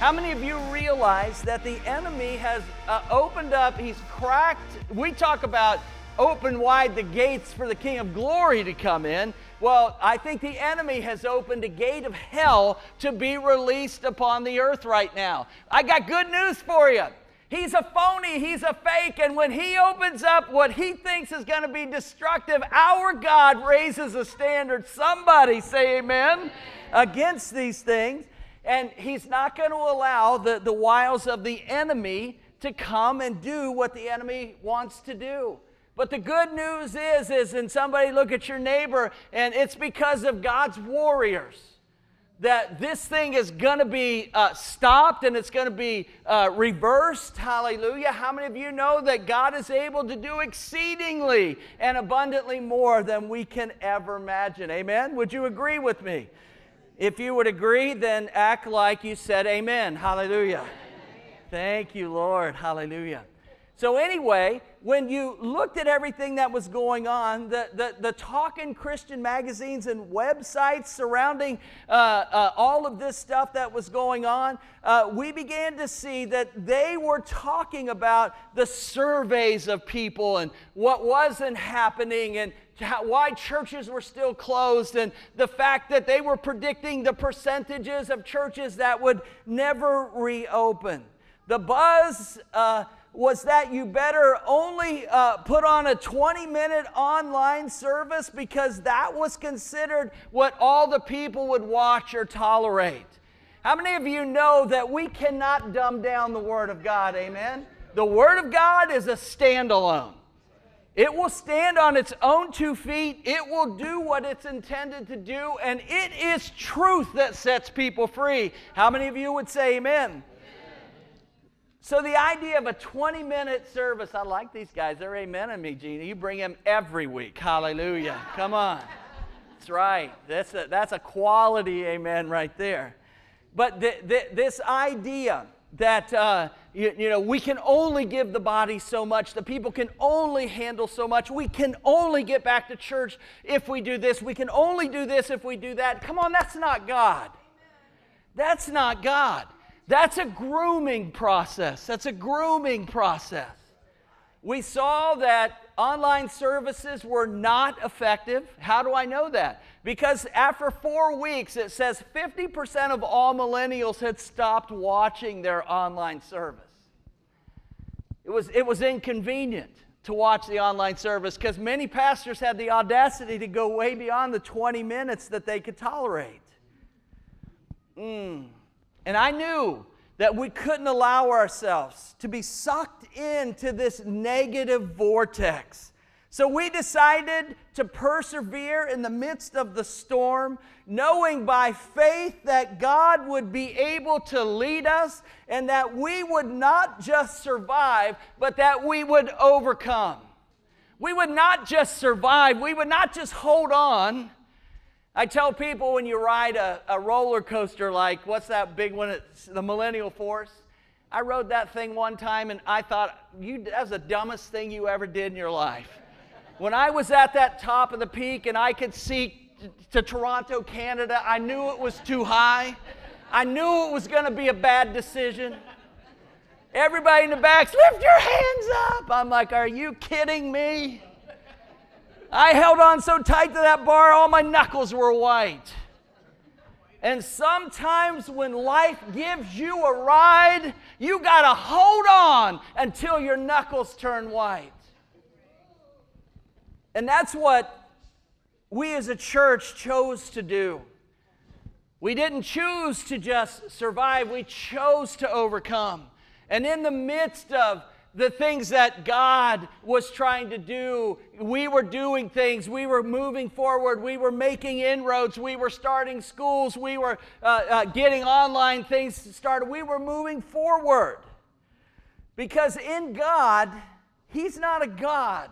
How many of you realize that the enemy has uh, opened up, he's cracked? We talk about open wide the gates for the King of Glory to come in. Well, I think the enemy has opened a gate of hell to be released upon the earth right now. I got good news for you. He's a phony, he's a fake, and when he opens up what he thinks is going to be destructive, our God raises a standard. Somebody say amen, amen. against these things. And he's not going to allow the, the wiles of the enemy to come and do what the enemy wants to do. But the good news is, is, and somebody look at your neighbor, and it's because of God's warriors that this thing is going to be uh, stopped and it's going to be uh, reversed. Hallelujah. How many of you know that God is able to do exceedingly and abundantly more than we can ever imagine? Amen. Would you agree with me? If you would agree, then act like you said amen. Hallelujah. Thank you, Lord. Hallelujah. So, anyway, when you looked at everything that was going on, the, the, the talking Christian magazines and websites surrounding uh, uh, all of this stuff that was going on, uh, we began to see that they were talking about the surveys of people and what wasn't happening and how, why churches were still closed and the fact that they were predicting the percentages of churches that would never reopen. The buzz uh, was that you better only uh, put on a 20 minute online service because that was considered what all the people would watch or tolerate. How many of you know that we cannot dumb down the Word of God? Amen? The Word of God is a standalone. It will stand on its own two feet. It will do what it's intended to do, and it is truth that sets people free. How many of you would say amen? So, the idea of a 20 minute service, I like these guys. They're amening me, Gina. You bring them every week. Hallelujah. Come on. That's right. That's a, that's a quality amen right there. But the, the, this idea that uh, you, you, know we can only give the body so much the people can only handle so much we can only get back to church if we do this we can only do this if we do that come on that's not god that's not god that's a grooming process. That's a grooming process. We saw that online services were not effective. How do I know that? Because after four weeks, it says 50% of all millennials had stopped watching their online service. It was, it was inconvenient to watch the online service because many pastors had the audacity to go way beyond the 20 minutes that they could tolerate. Mm. And I knew that we couldn't allow ourselves to be sucked into this negative vortex. So we decided to persevere in the midst of the storm, knowing by faith that God would be able to lead us and that we would not just survive, but that we would overcome. We would not just survive, we would not just hold on I tell people when you ride a, a roller coaster, like what's that big one? It's the Millennium Force. I rode that thing one time and I thought, you, was the dumbest thing you ever did in your life. When I was at that top of the peak and I could see to Toronto, Canada, I knew it was too high. I knew it was going to be a bad decision. Everybody in the back's, lift your hands up. I'm like, are you kidding me? I held on so tight to that bar, all my knuckles were white. And sometimes when life gives you a ride, you got to hold on until your knuckles turn white. And that's what we as a church chose to do. We didn't choose to just survive, we chose to overcome. And in the midst of the things that God was trying to do. We were doing things. We were moving forward. We were making inroads. We were starting schools. We were uh, uh, getting online things started. We were moving forward. Because in God, He's not a God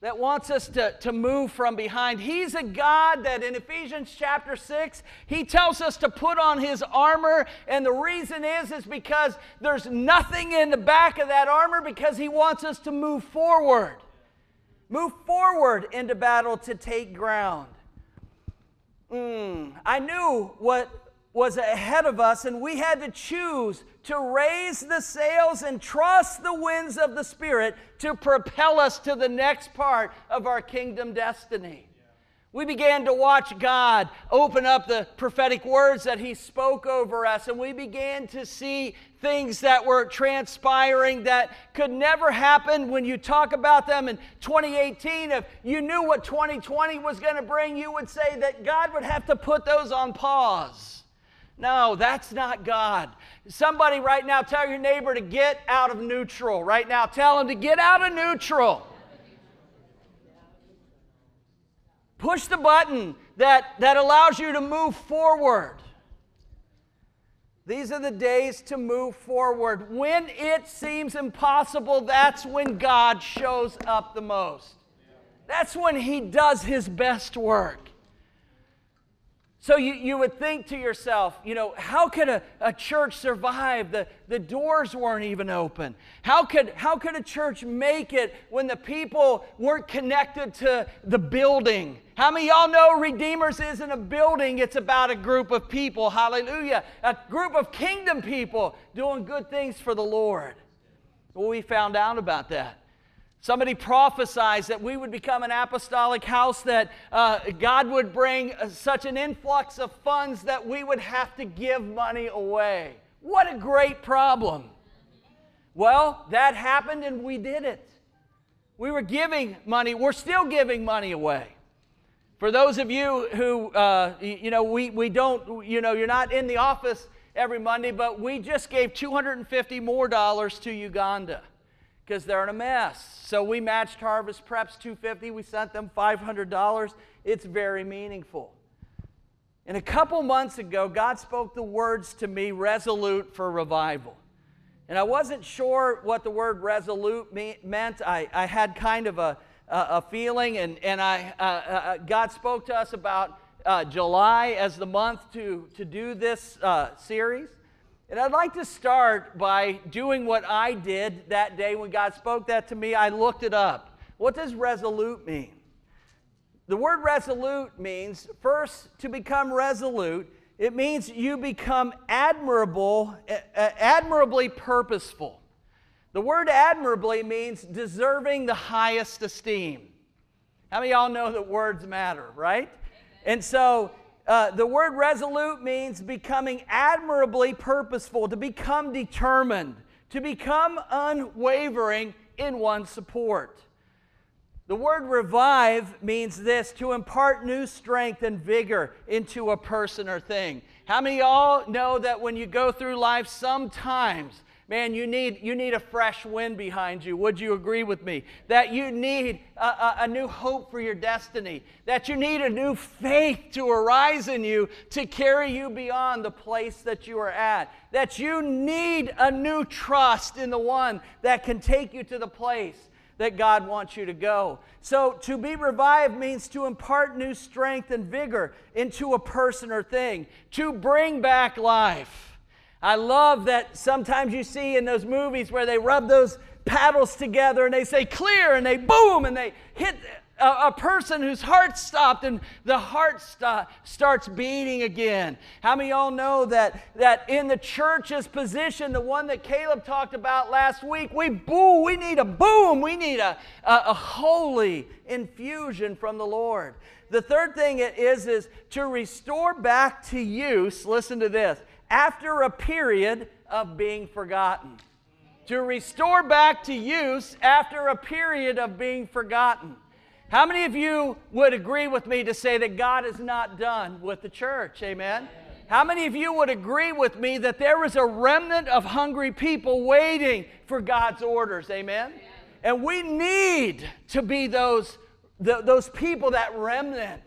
that wants us to, to move from behind. He's a God that in Ephesians chapter 6, he tells us to put on his armor. And the reason is, is because there's nothing in the back of that armor because he wants us to move forward. Move forward into battle to take ground. Mm, I knew what was ahead of us, and we had to choose to raise the sails and trust the winds of the Spirit to propel us to the next part of our kingdom destiny. We began to watch God open up the prophetic words that He spoke over us, and we began to see things that were transpiring that could never happen when you talk about them in 2018. If you knew what 2020 was going to bring, you would say that God would have to put those on pause. No, that's not God. Somebody right now tell your neighbor to get out of neutral. Right now, tell him to get out of neutral. Push the button that, that allows you to move forward. These are the days to move forward. When it seems impossible, that's when God shows up the most. That's when He does His best work. So you, you would think to yourself, you know, how could a, a church survive? The, the doors weren't even open. How could, how could a church make it when the people weren't connected to the building? How many y'all know Redeemers isn't a building, it's about a group of people. Hallelujah. A group of kingdom people doing good things for the Lord. Well, we found out about that. Somebody prophesied that we would become an apostolic house, that uh, God would bring uh, such an influx of funds that we would have to give money away. What a great problem. Well, that happened and we did it. We were giving money, we're still giving money away. For those of you who, uh, you know, we, we don't, you know, you're not in the office every Monday, but we just gave 250 more dollars to Uganda because they're in a mess. So we matched Harvest Preps 250. We sent them $500. It's very meaningful. And a couple months ago, God spoke the words to me, resolute for revival. And I wasn't sure what the word resolute me- meant. I, I had kind of a, a, a feeling, and, and I, uh, uh, uh God spoke to us about uh, July as the month to, to do this uh, series. And I'd like to start by doing what I did that day when God spoke that to me. I looked it up. What does resolute mean? The word resolute means, first, to become resolute, it means you become admirable, eh, eh, admirably purposeful. The word admirably means deserving the highest esteem. How many of y'all know that words matter, right? And so uh, the word resolute means becoming admirably purposeful, to become determined, to become unwavering in one's support. The word revive means this to impart new strength and vigor into a person or thing. How many of y'all know that when you go through life, sometimes man, you need, you need a fresh wind behind you. Would you agree with me? That you need a, a, a, new hope for your destiny, that you need a new faith to arise in you to carry you beyond the place that you are at, that you need a new trust in the one that can take you to the place that God wants you to go. So, to be revived means to impart new strength and vigor into a person or thing, to bring back life. I love that sometimes you see in those movies where they rub those paddles together and they say clear and they boom and they hit a, a person whose heart stopped and the heart st- starts beating again. How many y'all know that, that in the church's position, the one that Caleb talked about last week, we boo, we need a boom, we need a, a, a holy infusion from the Lord. The third thing it is is to restore back to use, listen to this, after a period of being forgotten. To restore back to use after a period of being forgotten. How many of you would agree with me to say that God is not done with the church? Amen. How many of you would agree with me that there is a remnant of hungry people waiting for God's orders? Amen. And we need to be those, the, those people, that remnant.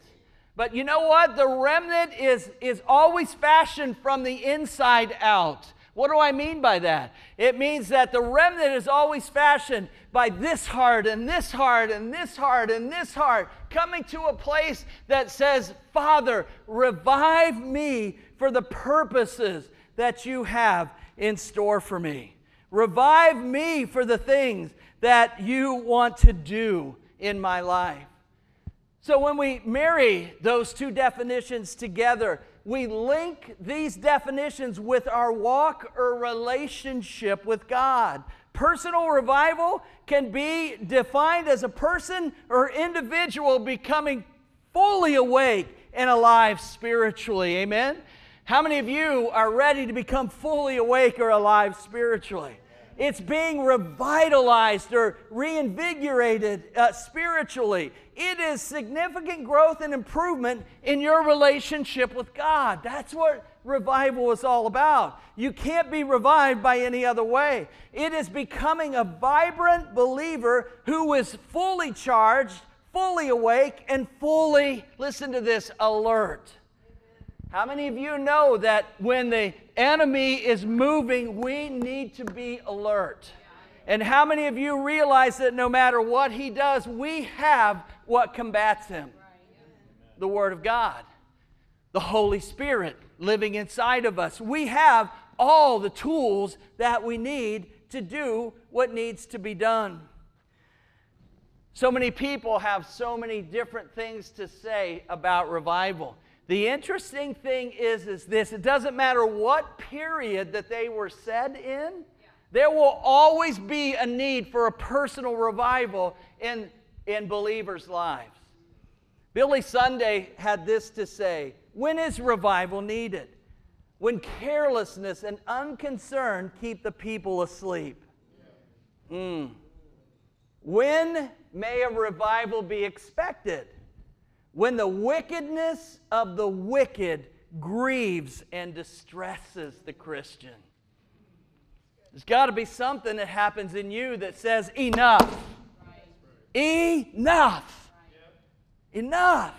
But you know what? The remnant is, is always fashioned from the inside out. What do I mean by that? It means that the remnant is always fashioned by this heart and this heart and this heart and this heart, coming to a place that says, Father, revive me for the purposes that you have in store for me. Revive me for the things that you want to do in my life. So when we marry those two definitions together, we link these definitions with our walk or relationship with God. Personal revival can be defined as a person or individual becoming fully awake and alive spiritually. Amen? How many of you are ready to become fully awake or alive spiritually? It's being revitalized or reinvigorated uh, spiritually. It is significant growth and improvement in your relationship with God. That's what revival is all about. You can't be revived by any other way. It is becoming a vibrant believer who is fully charged, fully awake, and fully, listen to this, alert. How many of you know that when the enemy is moving, we need to be alert? And how many of you realize that no matter what he does, we have what combats him? The Word of God, the Holy Spirit living inside of us. We have all the tools that we need to do what needs to be done. So many people have so many different things to say about revival. The interesting thing is, is this it doesn't matter what period that they were said in, there will always be a need for a personal revival in, in believers' lives. Billy Sunday had this to say When is revival needed? When carelessness and unconcern keep the people asleep. Mm. When may a revival be expected? When the wickedness of the wicked grieves and distresses the Christian. There's got to be something that happens in you that says, Enough. Enough. Enough.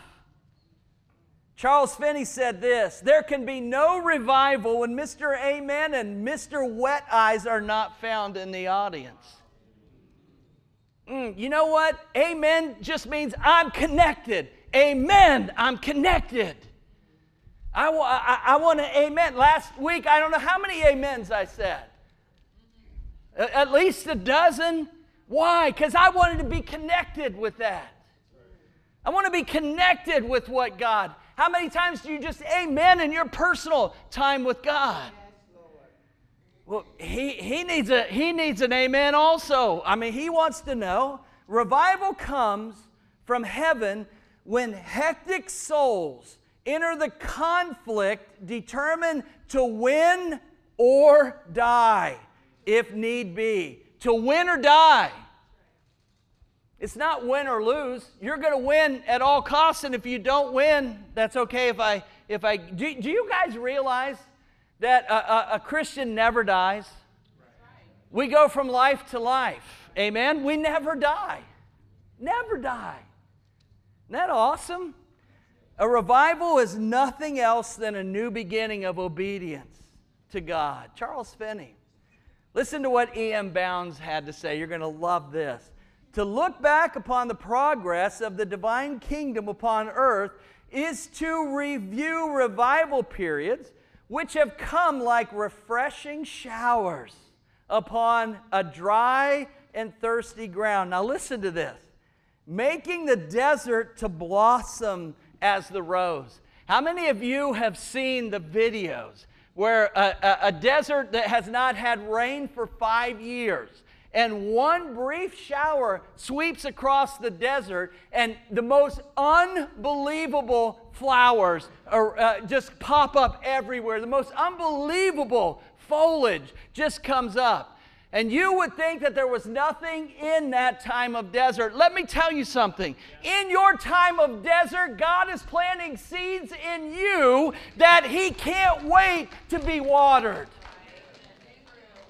Charles Finney said this There can be no revival when Mr. Amen and Mr. Wet Eyes are not found in the audience. Mm, you know what? Amen just means I'm connected. Amen. I'm connected. I, I, I want to amen. Last week, I don't know how many amens I said. At least a dozen. Why? Because I wanted to be connected with that. I want to be connected with what God. How many times do you just amen in your personal time with God? Well, he, he, needs a, he needs an amen also. I mean, he wants to know. Revival comes from heaven when hectic souls enter the conflict determined to win or die, if need be. To win or die. It's not win or lose. You're going to win at all costs, and if you don't win, that's okay. If I, if I, do, do you guys realize that a, a, a Christian never dies? We go from life to life. Amen. We never die. Never die. Isn't that awesome? A revival is nothing else than a new beginning of obedience to God. Charles Finney. Listen to what E.M. Bounds had to say. You're going to love this. To look back upon the progress of the divine kingdom upon earth is to review revival periods which have come like refreshing showers upon a dry and thirsty ground. Now, listen to this making the desert to blossom as the rose. How many of you have seen the videos where a, a, a, desert that has not had rain for five years and one brief shower sweeps across the desert and the most unbelievable flowers are, uh, just pop up everywhere? The most unbelievable foliage just comes up. And you would think that there was nothing in that time of desert. Let me tell you something. In your time of desert, God is planting seeds in you that He can't wait to be watered.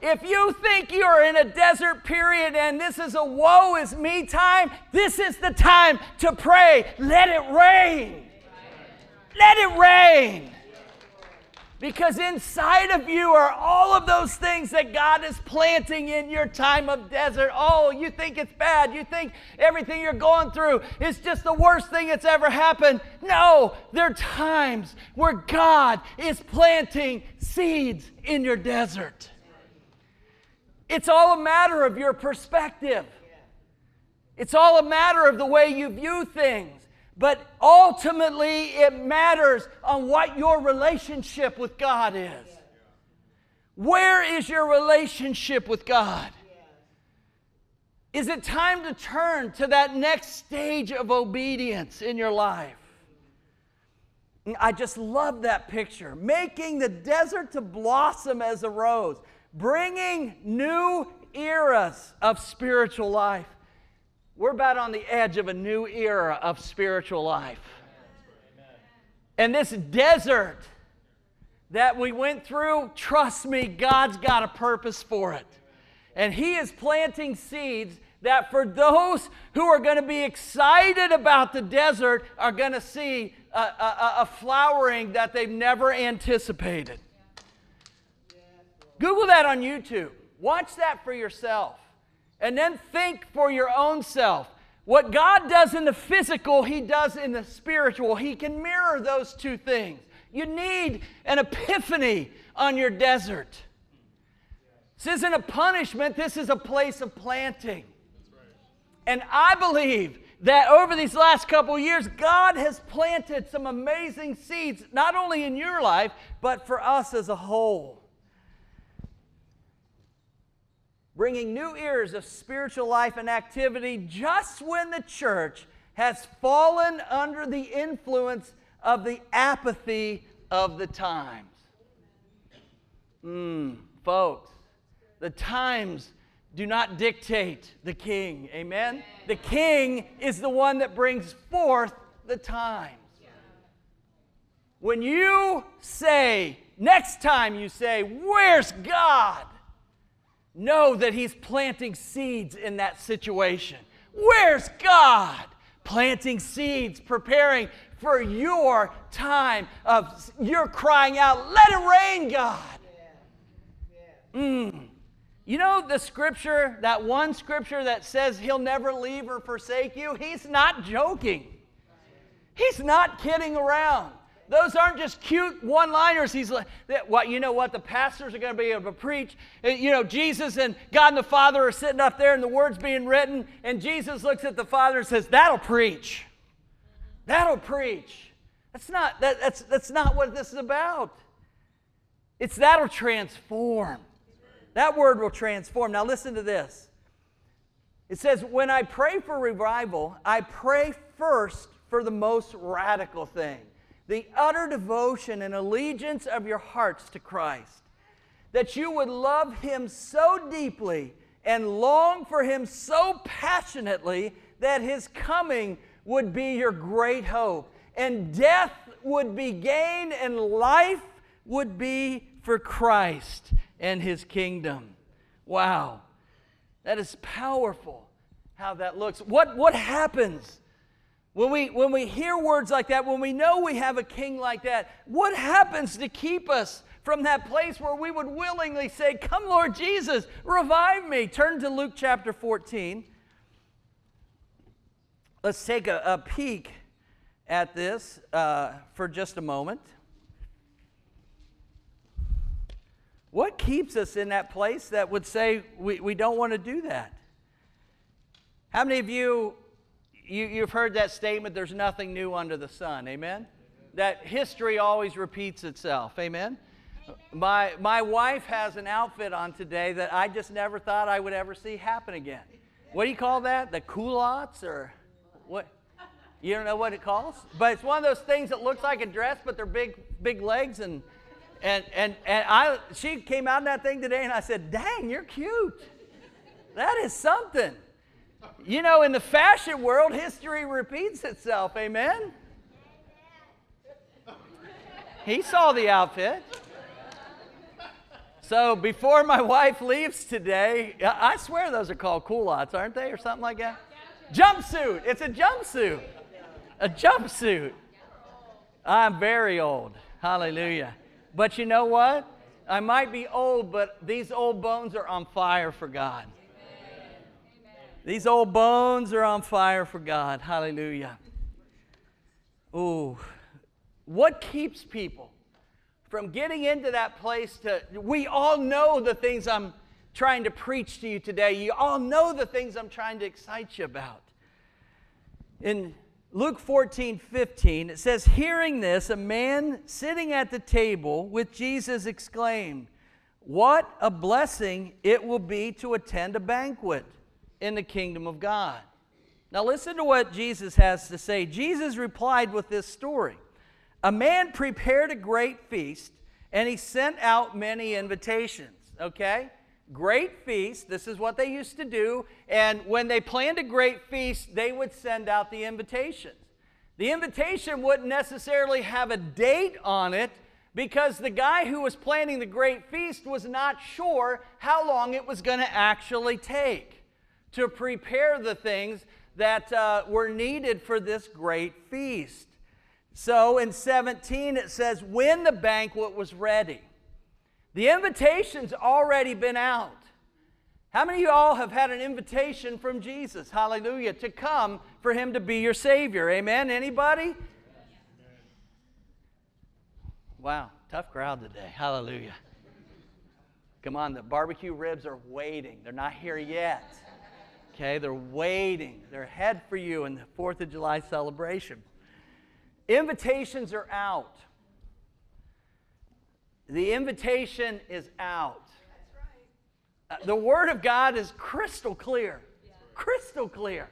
If you think you're in a desert period and this is a woe is me time, this is the time to pray. Let it rain. Let it rain. Because inside of you are all of those things that God is planting in your time of desert. Oh, you think it's bad. You think everything you're going through is just the worst thing that's ever happened. No, there are times where God is planting seeds in your desert. It's all a matter of your perspective, it's all a matter of the way you view things. But ultimately, it matters on what your relationship with God is. Where is your relationship with God? Is it time to turn to that next stage of obedience in your life? I just love that picture. Making the desert to blossom as a rose, bringing new eras of spiritual life. We're about on the edge of a new era of spiritual life. And this desert that we went through, trust me, God's got a purpose for it. And He is planting seeds that for those who are going to be excited about the desert are going to see a, a, a, flowering that they've never anticipated. Google that on YouTube. Watch that for yourself. And then think for your own self. What God does in the physical, He does in the spiritual. He can mirror those two things. You need an epiphany on your desert. This isn't a punishment, this is a place of planting. And I believe that over these last couple years, God has planted some amazing seeds, not only in your life, but for us as a whole. Bringing new ears of spiritual life and activity just when the church has fallen under the influence of the apathy of the times. Mm, folks, the times do not dictate the king. Amen? The king is the one that brings forth the times. When you say, next time you say, Where's God? Know that He's planting seeds in that situation. Where's God? Planting seeds, preparing for your time of you're crying out, Let it rain, God. Mm. You know the scripture, that one scripture that says he'll never leave or forsake you? He's not joking. He's not kidding around. Those aren't just cute one liners. He's like, what, you know what? The pastors are going to be able to preach. Uh, you know, Jesus and God and the Father are sitting up there and the word's being written. And Jesus looks at the Father and says, That'll preach. That'll preach. That's not, that, that's, that's not what this is about. It's that'll transform. That word will transform. Now, listen to this. It says, When I pray for revival, I pray first for the most radical thing the utter devotion and allegiance of your hearts to Christ. That you would love Him so deeply and long for Him so passionately that His coming would be your great hope, and death would be gain, and life would be for Christ and his kingdom. Wow. That is powerful how that looks. What, what happens when we, when we hear words like that, when we know we have a king like that? What happens to keep us from that place where we would willingly say, Come, Lord Jesus, revive me? Turn to Luke chapter 14. Let's take a, a peek at this uh, for just a moment. What keeps us in that place that would say we, we don't want to do that? How many of you, you, you've heard that statement, there's nothing new under the sun, amen? That history always repeats itself, amen? My, my wife has an outfit on today that I just never thought I would ever see happen again. What do you call that? The culottes or what? You don't know what it calls? But it's one of those things that looks like a dress, but they're big, big legs and and, and, and I, she came out in that thing today, and I said, Dang, you're cute. That is something. You know, in the fashion world, history repeats itself. Amen? He saw the outfit. So before my wife leaves today, I swear those are called culottes, aren't they, or something like that? Jumpsuit. It's a jumpsuit. A jumpsuit. I'm very old. Hallelujah. But you know what? I might be old, but these old bones are on fire for God. These old bones are on fire for God. Hallelujah. Ooh. What keeps people from getting into that place to we all know the things I'm trying to preach to you today. You all know the things I'm trying to excite you about. In Luke 14, 15, it says, Hearing this, a man sitting at the table with Jesus exclaimed, What a blessing it will be to attend a banquet in the kingdom of God. Now, listen to what Jesus has to say. Jesus replied with this story A man prepared a great feast, and he sent out many invitations. Okay? Great feast. This is what they used to do. And when they planned a great feast, they would send out the invitations. The invitation wouldn't necessarily have a date on it because the guy who was planning the great feast was not sure how long it was going to actually take to prepare the things that uh, were needed for this great feast. So in 17, it says, When the banquet was ready, the invitation's already been out. How many of you all have had an invitation from Jesus, hallelujah, to come for him to be your Savior? Amen? Anybody? Wow, tough crowd today. Hallelujah. Come on, the barbecue ribs are waiting. They're not here yet. Okay, they're waiting. They're ahead for you in the 4th of July celebration. Invitations are out. The invitation is out. Uh, the Word of God is crystal clear. Crystal clear.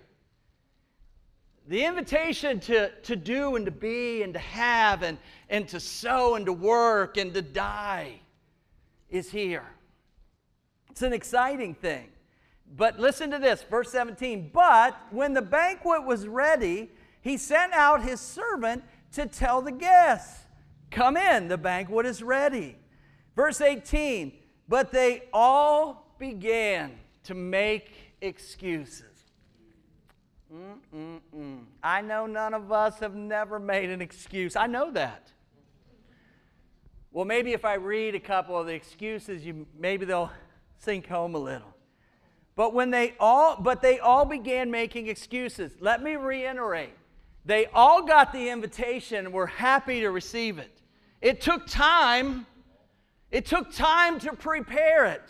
The invitation to, to do and to be and to have and, and to sow and to work and to die is here. It's an exciting thing. But listen to this, verse 17. But when the banquet was ready, he sent out his servant to tell the guests Come in, the banquet is ready. Verse 18, but they all began to make excuses. Mm-mm-mm. I know none of us have never made an excuse. I know that. Well, maybe if I read a couple of the excuses, you, maybe they'll sink home a little. But when they all, but they all began making excuses. Let me reiterate. They all got the invitation and were happy to receive it. It took time. It took time to prepare it.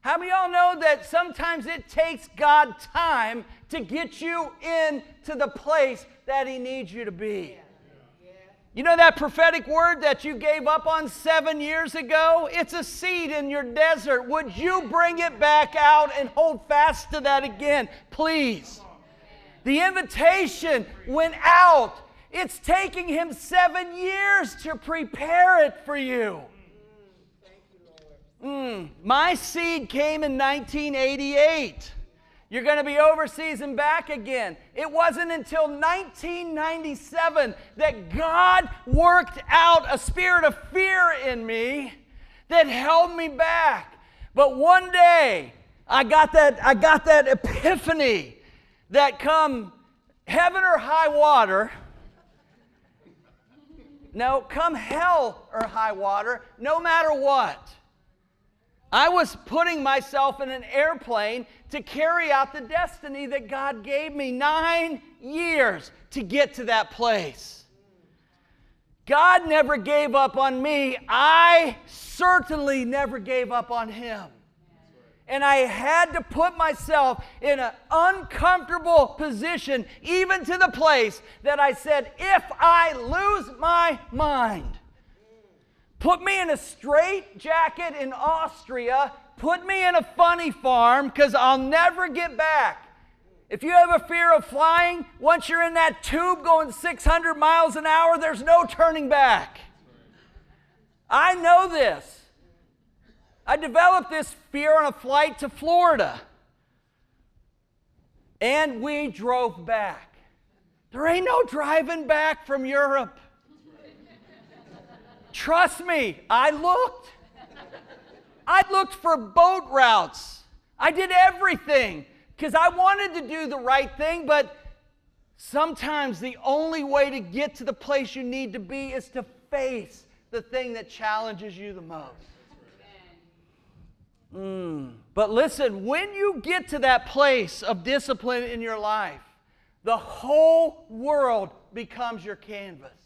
How many y'all know that sometimes it takes God time to get you into the place that He needs you to be? You know that prophetic word that you gave up on seven years ago? It's a seed in your desert. Would you bring it back out and hold fast to that again, please? The invitation went out it's taking him seven years to prepare it for you. Mm, my seed came in 1988. You're going to be overseas and back again. It wasn't until 1997 that God worked out a spirit of fear in me that held me back. But one day, I got that, I got that epiphany that come heaven or high water, no, come hell or high water, no matter what. I was putting myself in an airplane to carry out the destiny that God gave me. Nine years to get to that place. God never gave up on me. I certainly never gave up on Him and I had to put myself in an uncomfortable position, even to the place that I said, if I lose my mind, put me in a straight jacket in Austria, put me in a funny farm, because I'll never get back. If you have a fear of flying, once you're in that tube going 600 miles an hour, there's no turning back. I know this. I developed this fear on a flight to Florida. And we drove back. There ain't no driving back from Europe. Trust me, I looked. I looked for boat routes. I did everything because I wanted to do the right thing, but sometimes the only way to get to the place you need to be is to face the thing that challenges you the most. Mm. But listen, when you get to that place of discipline in your life, the whole world becomes your canvas.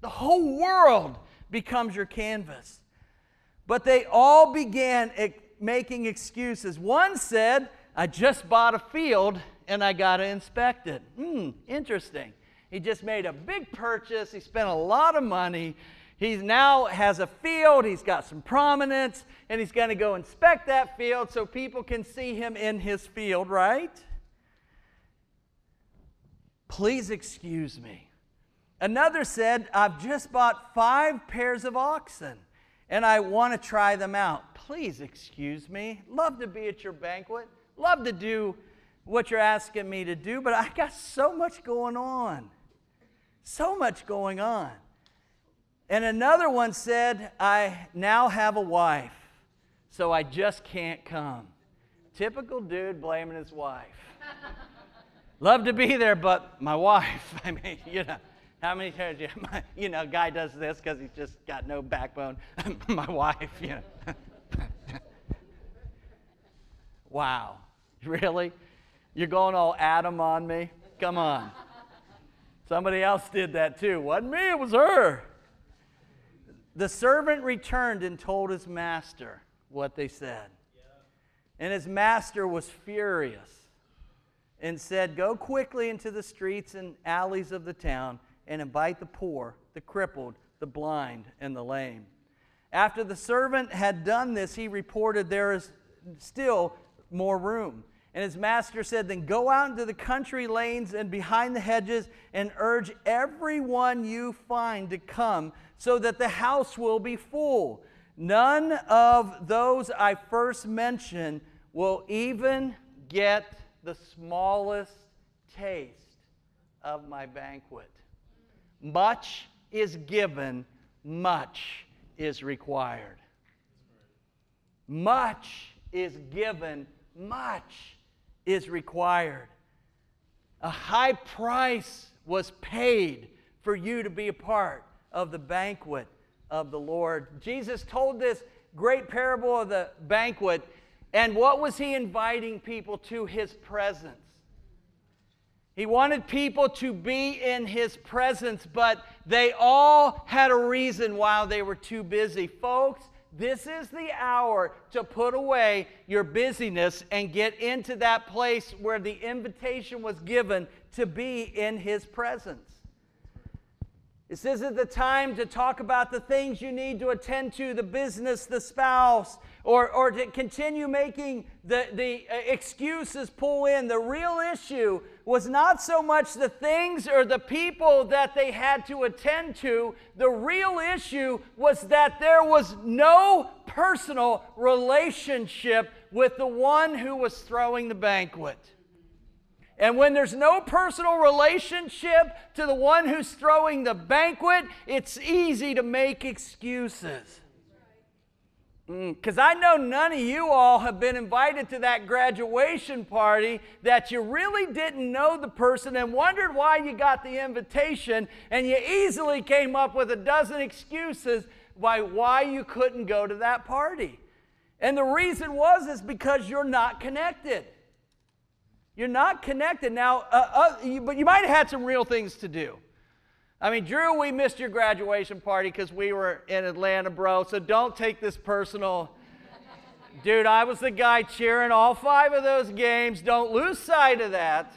The whole world becomes your canvas. But they all began making excuses. One said, I just bought a field and I got to inspect it. Hmm, interesting. He just made a big purchase. He spent a lot of money. He now has a field. He's got some prominence, and he's going to go inspect that field so people can see him in his field, right? Please excuse me. Another said, I've just bought five pairs of oxen and I want to try them out. Please excuse me. Love to be at your banquet. Love to do what you're asking me to do, but I got so much going on. So much going on. And another one said, I now have a wife, so I just can't come. Typical dude blaming his wife. Love to be there, but my wife, I mean, you know. How many times, you, my, you know, guy does this because he's just got no backbone. my wife, you know. wow. Really? You're going all Adam on me? Come on. Somebody else did that too. Wasn't me, it was her. The servant returned and told his master what they said. And his master was furious and said, Go quickly into the streets and alleys of the town and invite the poor, the crippled, the blind, and the lame. After the servant had done this, he reported, There is still more room. And his master said, Then go out into the country lanes and behind the hedges and urge everyone you find to come so that the house will be full. None of those I first mentioned will even get the smallest taste of my banquet. Much is given, much is required. Much is given, much is required. A high price was paid for you to be a part of the banquet of the Lord. Jesus told this great parable of the banquet, and what was he inviting people to? His presence. He wanted people to be in his presence, but they all had a reason why they were too busy. Folks, this is the hour to put away your busyness and get into that place where the invitation was given to be in his presence. This isn't the time to talk about the things you need to attend to the business, the spouse, or, or to continue making the, the uh, excuses pull in. The real issue was not so much the things or the people that they had to attend to. The real issue was that there was no personal relationship with the one who was throwing the banquet. And when there's no personal relationship to the one who's throwing the banquet, it's easy to make excuses. Because mm, I know none of you all have been invited to that graduation party that you really didn't know the person and wondered why you got the invitation, and you easily came up with a dozen excuses why, why you couldn't go to that party. And the reason was is because you're not connected. You're not connected. Now, uh, uh, you, but you might have had some real things to do. I mean, Drew, we missed your graduation party because we were in Atlanta, bro, so don't take this personal. Dude, I was the guy cheering all five of those games. Don't lose sight of that.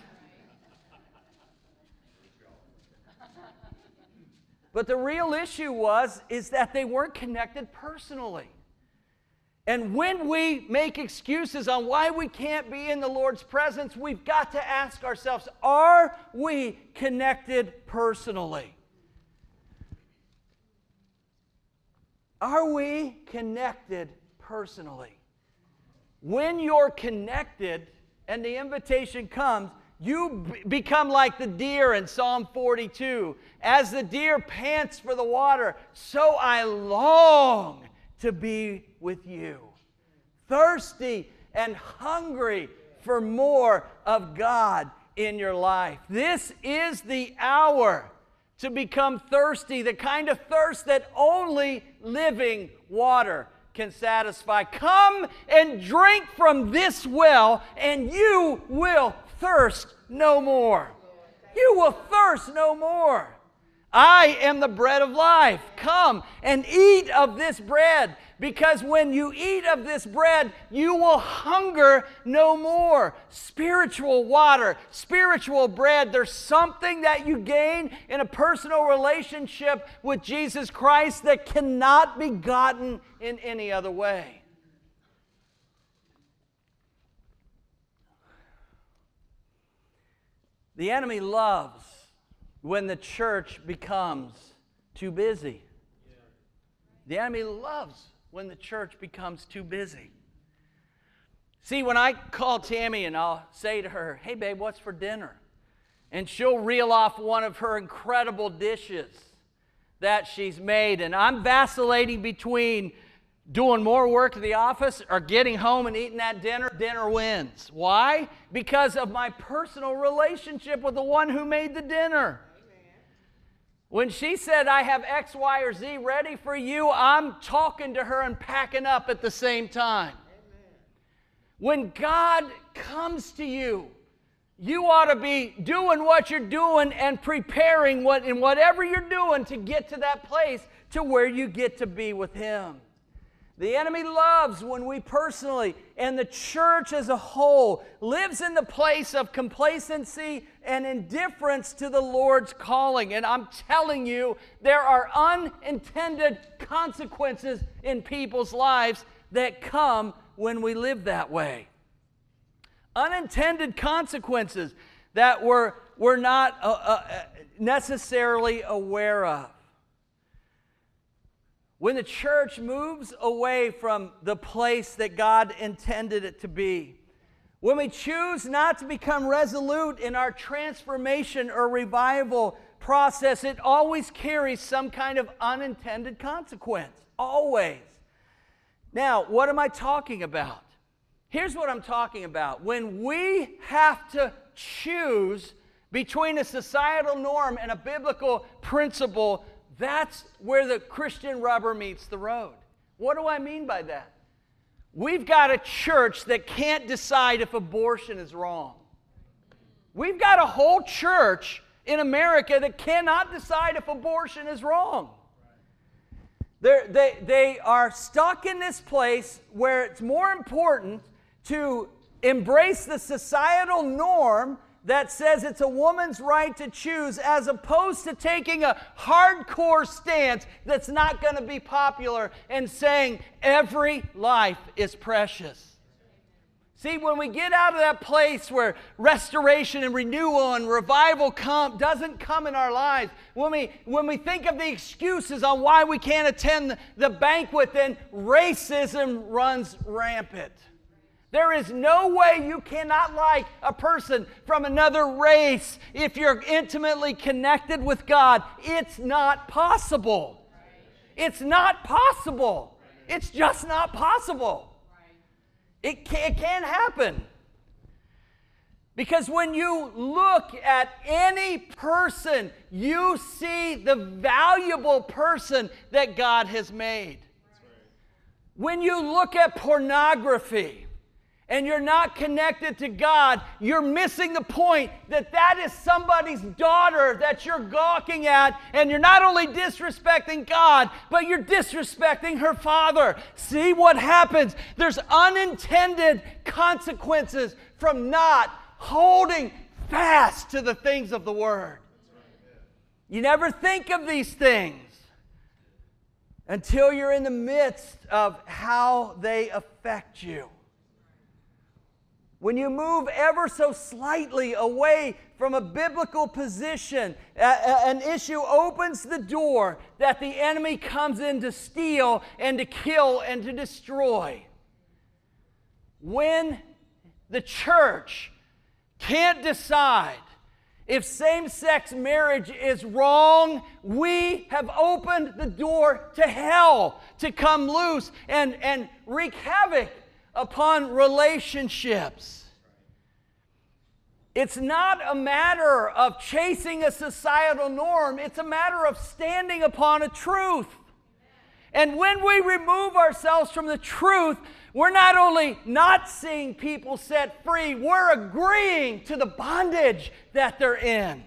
But the real issue was is that they weren't connected personally. And when we make excuses on why we can't be in the Lord's presence, we've got to ask ourselves are we connected personally? Are we connected personally? When you're connected and the invitation comes, you become like the deer in Psalm 42. As the deer pants for the water, so I long to be with you. Thirsty and hungry for more of God in your life. This is the hour to become thirsty, the kind of thirst that only living water can satisfy. Come and drink from this well, and you will thirst no more. You will thirst no more. I am the bread of life. Come and eat of this bread, because when you eat of this bread, you will hunger no more. Spiritual water, spiritual bread, there's something that you gain in a personal relationship with Jesus Christ that cannot be gotten in any other way. The enemy loves when the church becomes too busy. The enemy loves when the church becomes too busy. See, when I call Tammy and I'll say to her, Hey, babe, what's for dinner? And she'll reel off one of her incredible dishes that she's made. And I'm vacillating between doing more work at the office or getting home and eating that dinner, dinner wins. Why? Because of my personal relationship with the one who made the dinner. When she said, I have X, Y, or Z ready for you, I'm talking to her and packing up at the same time. When God comes to you, you ought to be doing what you're doing and preparing what in whatever you're doing to get to that place to where you get to be with him. The enemy loves when we personally and the church as a whole lives in the place of complacency and indifference to the Lord's calling. And I'm telling you, there are unintended consequences in people's lives that come when we live that way. Unintended consequences that we're, we're not uh, uh, necessarily aware of. When the church moves away from the place that God intended it to be, when we choose not to become resolute in our transformation or revival process, it always carries some kind of unintended consequence. Always. Now, what am I talking about? Here's what I'm talking about. When we have to choose between a societal norm and a biblical principle, that's where the Christian rubber meets the road. What do I mean by that? We've got a church that can't decide if abortion is wrong. We've got a whole church in America that cannot decide if abortion is wrong. They're, they, they are stuck in this place where it's more important to embrace the societal norm that says it's a woman's right to choose as opposed to taking a hardcore stance that's not going to be popular and saying every life is precious. See, when we get out of that place where restoration and renewal and revival come, doesn't come in our lives, when we, when we think of the excuses on why we can't attend the banquet, then racism runs rampant. There is no way you cannot like a person from another race if you're intimately connected with God. It's not possible. It's not possible. It's just not possible. It can't, happen. Because when you look at any person, you see the valuable person that God has made. When you look at pornography, and you're not connected to God, you're missing the point that that is somebody's daughter that you're gawking at, and you're not only disrespecting God, but you're disrespecting her father. See what happens? There's unintended consequences from not holding fast to the things of the Word. You never think of these things until you're in the midst of how they affect you. When you move ever so slightly away from a biblical position, an issue opens the door that the enemy comes in to steal and to kill and to destroy. When the church can't decide if same sex marriage is wrong, we have opened the door to hell to come loose and, and wreak havoc upon relationships. It's not a matter of chasing a societal norm, it's a matter of standing upon a truth. And when we remove ourselves from the truth, we're not only not seeing people set free, we're agreeing to the bondage that they're in.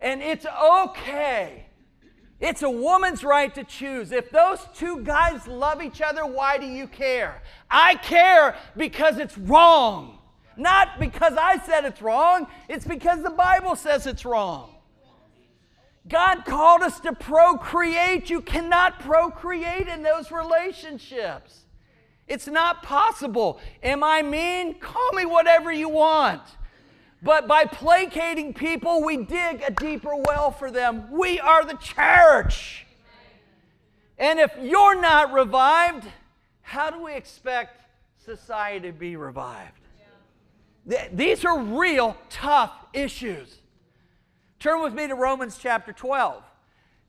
And it's okay. It's a woman's right to choose. If those two guys love each other, why do you care? I care because it's wrong. Not because I said it's wrong, it's because the Bible says it's wrong. God called us to procreate. You cannot procreate in those relationships. It's not possible. Am I mean? Call me whatever you want. But by placating people, we dig a deeper well for them. We are the church. And if you're not revived, how do we expect society to be revived? These are real tough issues. Turn with me to Romans chapter 12.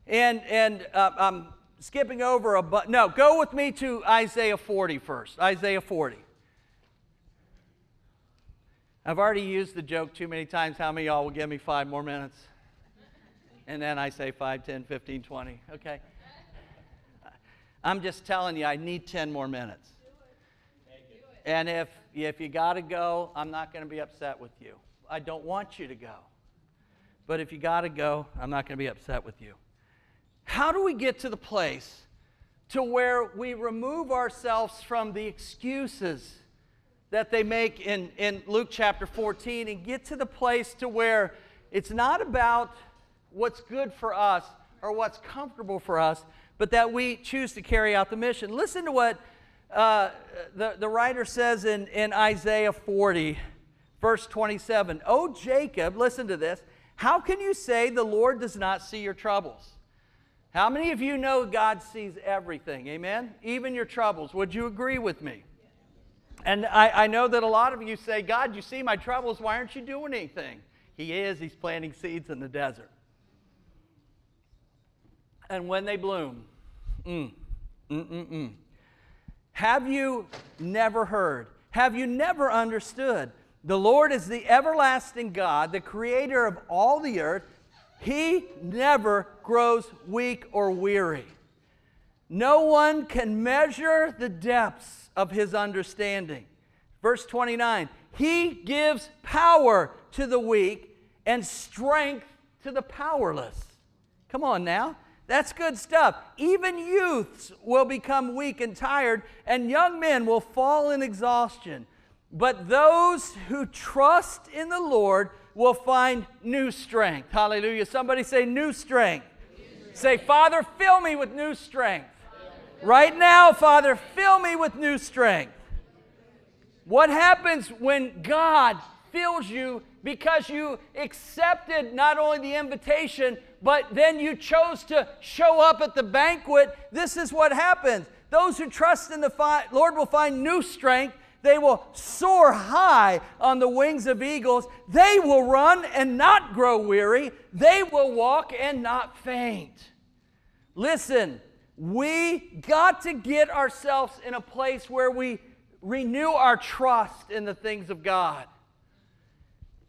And, and uh, I'm skipping over a but. No, go with me to Isaiah 40 first. Isaiah 40. I've already used the joke too many times. How many y'all will give me five more minutes? And then I say 5, 10, 15, 20. Okay. I'm just telling you, I need 10 more minutes. And if, if you got to go, I'm not going to be upset with you. I don't want you to go. But if you got to go, I'm not going to be upset with you. How do we get to the place to where we remove ourselves from the excuses that they make in, in Luke chapter 14 and get to the place to where it's not about what's good for us or what's comfortable for us, but that we choose to carry out the mission. Listen to what uh, the, the writer says in, in Isaiah 40, verse 27. Oh, Jacob, listen to this. How can you say the Lord does not see your troubles? How many of you know God sees everything? Amen? Even your troubles. Would you agree with me? And I, I know that a lot of you say, God, you see my troubles. Why aren't you doing anything? He is. He's planting seeds in the desert. And when they bloom, mm, mm, mm, mm. Have you never heard? Have you never understood? The Lord is the everlasting God, the creator of all the earth. He never grows weak or weary. No one can measure the depths of his understanding. Verse 29 He gives power to the weak and strength to the powerless. Come on now. That's good stuff. Even youths will become weak and tired, and young men will fall in exhaustion. But those who trust in the Lord will find new strength. Hallelujah. Somebody say, new strength. New strength. Say, Father, fill me with new strength. Right now, Father, fill me with new strength. What happens when God fills you because you accepted not only the invitation, but then you chose to show up at the banquet, this is what happens. Those who trust in the fi- Lord will find new strength. They will soar high on the wings of eagles. They will run and not grow weary. They will walk and not faint. Listen, we got to get ourselves in a place where we renew our trust in the things of God.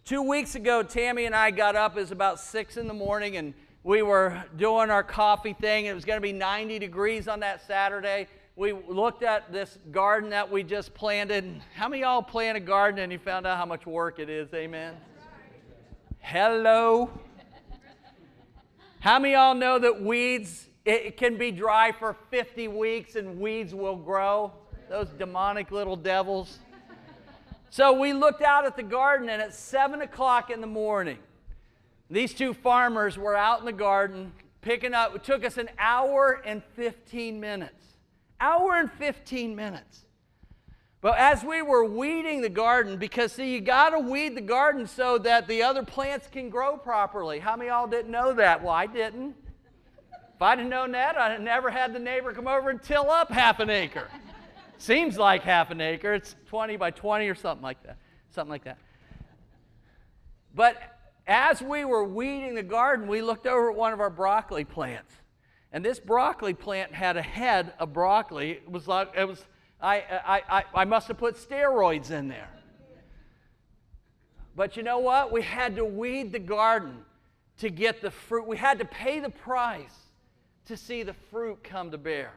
Two weeks ago, Tammy and I got up. It was about six in the morning, and we were doing our coffee thing. It was going to be 90 degrees on that Saturday. We looked at this garden that we just planted. How many y'all plant a garden and you found out how much work it is? Amen. Hello. How many y'all know that weeds it can be dry for 50 weeks and weeds will grow? Those demonic little devils. So we looked out at the garden, and at 7 o'clock in the morning, these two farmers were out in the garden picking up. It took us an hour and 15 minutes. Hour and 15 minutes. But as we were weeding the garden, because see, you got to weed the garden so that the other plants can grow properly. How many y'all didn't know that? Well, I didn't. If I'd have known that, I'd have never had the neighbor come over and till up half an acre. Seems like half an acre. It's 20 by 20 or something like that. Something like that. But as we were weeding the garden, we looked over at one of our broccoli plants. And this broccoli plant had a head of broccoli. It was like, it was, I, I, I, I must have put steroids in there. But you know what? We had to weed the garden to get the fruit. We had to pay the price to see the fruit come to bear.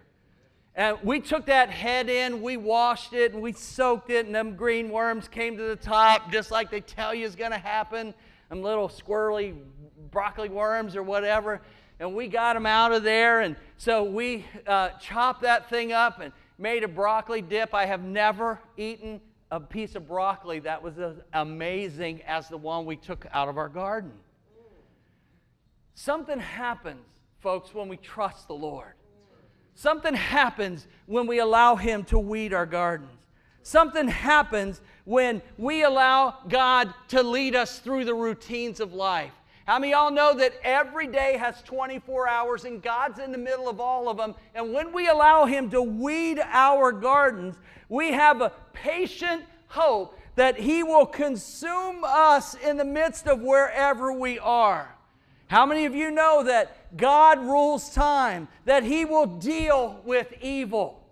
And we took that head in, we washed it, and we soaked it, and them green worms came to the top, just like they tell you is going to happen. them little squirrely broccoli worms or whatever. And we got them out of there. And so we uh, chopped that thing up and made a broccoli dip. I have never eaten a piece of broccoli that was as amazing as the one we took out of our garden. Something happens, folks, when we trust the Lord. Something happens when we allow Him to weed our gardens. Something happens when we allow God to lead us through the routines of life. How many y'all know that every day has 24 hours and God's in the middle of all of them? And when we allow Him to weed our gardens, we have a patient hope that He will consume us in the midst of wherever we are. How many of you know that God rules time, that He will deal with evil?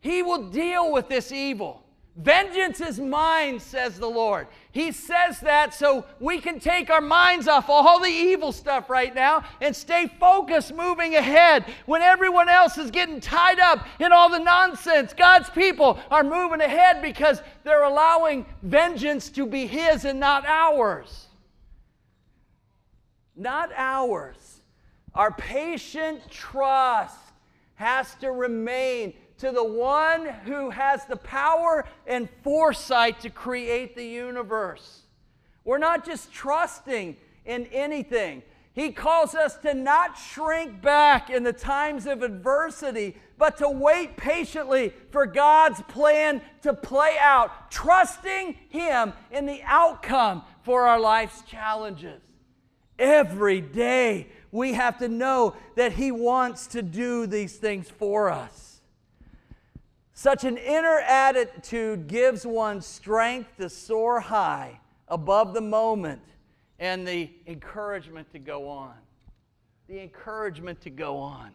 He will deal with this evil. Vengeance is mine, says the Lord. He says that so we can take our minds off all the evil stuff right now and stay focused moving ahead when everyone else is getting tied up in all the nonsense. God's people are moving ahead because they're allowing vengeance to be His and not ours. Not ours. Our patient trust has to remain to the one who has the power and foresight to create the universe. We're not just trusting in anything. He calls us to not shrink back in the times of adversity, but to wait patiently for God's plan to play out, trusting Him in the outcome for our life's challenges. Every day, we have to know that He wants to do these things for us. Such an inner attitude gives one strength to soar high above the moment and the encouragement to go on. The encouragement to go on.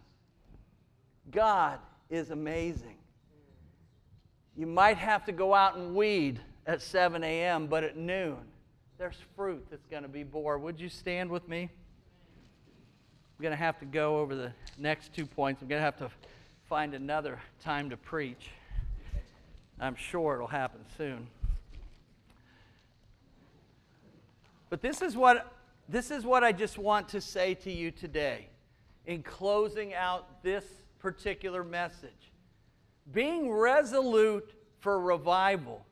God is amazing. You might have to go out and weed at 7 a.m., but at noon, there's fruit that's going to be bore. Would you stand with me? I'm going to have to go over the next two points. I'm going to have to find another time to preach. I'm sure it'll happen soon. But this is what this is what I just want to say to you today in closing out this particular message. Being resolute for revival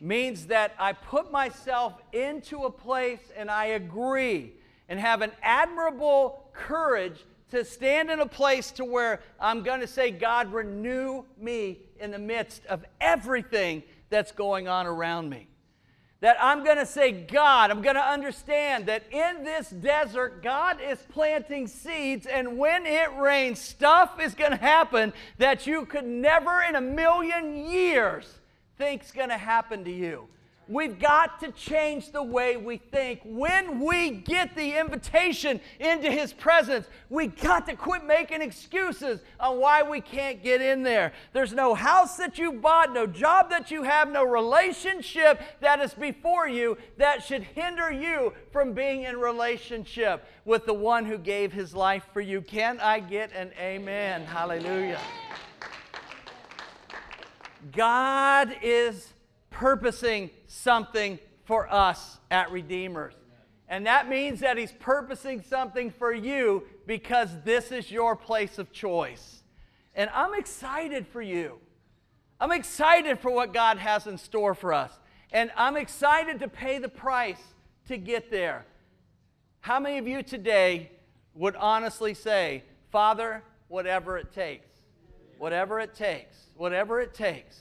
means that I put myself into a place and I agree and have an admirable courage to stand in a place to where I'm going to say, God, renew me in the midst of everything that's going on around me. That I'm going to say, God, I'm going to understand that in this desert, God is planting seeds, and when it rains, stuff is going to happen that you could never in a million years think's going to happen to you. We've got to change the way we think. When we get the invitation into His presence, we got to quit making excuses on why we can't get in there. There's no house that you bought, no job that you have, no relationship that is before you that should hinder you from being in relationship with the one who gave His life for you. Can I get an amen? Hallelujah. God is purposing something for us at Redeemers. And that means that He's purposing something for you because this is your place of choice. And I'm excited for you. I'm excited for what God has in store for us. And I'm excited to pay the price to get there. How many of you today would honestly say, Father, whatever it takes, whatever it takes, whatever it takes,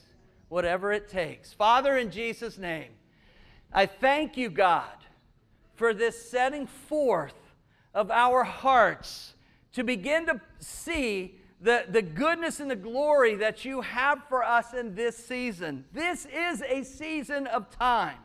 whatever it takes. Father, in Jesus' name, I thank you, God, for this setting forth of our hearts to begin to see the, the goodness and the glory that you have for us in this season. This is a season of time.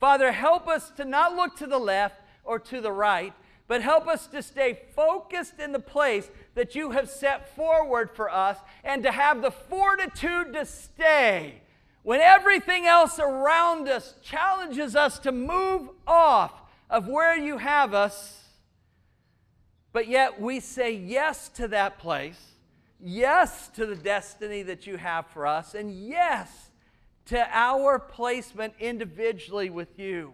Father, help us to not look to the left or to the right, but help us to stay focused in the place that you have set forward for us and to have the fortitude to stay when everything else around us challenges us to move off of where you have us, but yet we say yes to that place, yes to the destiny that you have for us, and yes to our placement individually with you.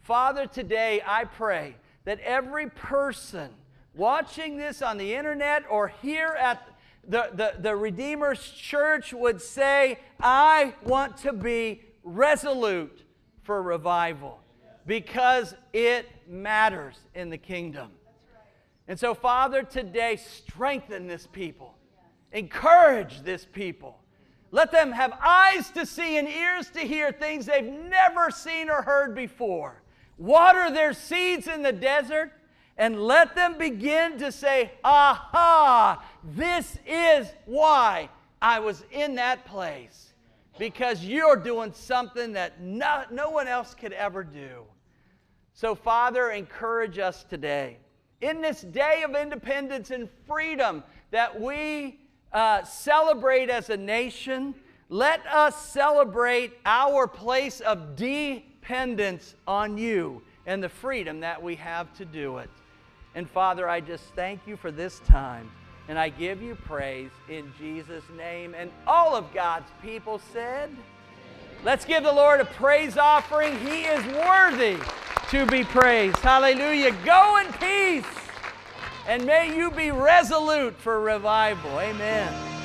Father, today I pray that every person watching this on the internet or here at the, the, the Redeemer's Church would say, I want to be resolute for revival because it matters in the kingdom. And so, Father, today strengthen this people, encourage this people. Let them have eyes to see and ears to hear things they've never seen or heard before. Water their seeds in the desert and let them begin to say, Aha, this is why I was in that place. Because you're doing something that no, no one else could ever do. So, Father, encourage us today in this day of independence and freedom that we uh, celebrate as a nation. Let us celebrate our place of dependence on you and the freedom that we have to do it. And Father, I just thank you for this time. And I give you praise in Jesus' name. And all of God's people said, Let's give the Lord a praise offering. He is worthy to be praised. Hallelujah. Go in peace. And may you be resolute for revival. Amen.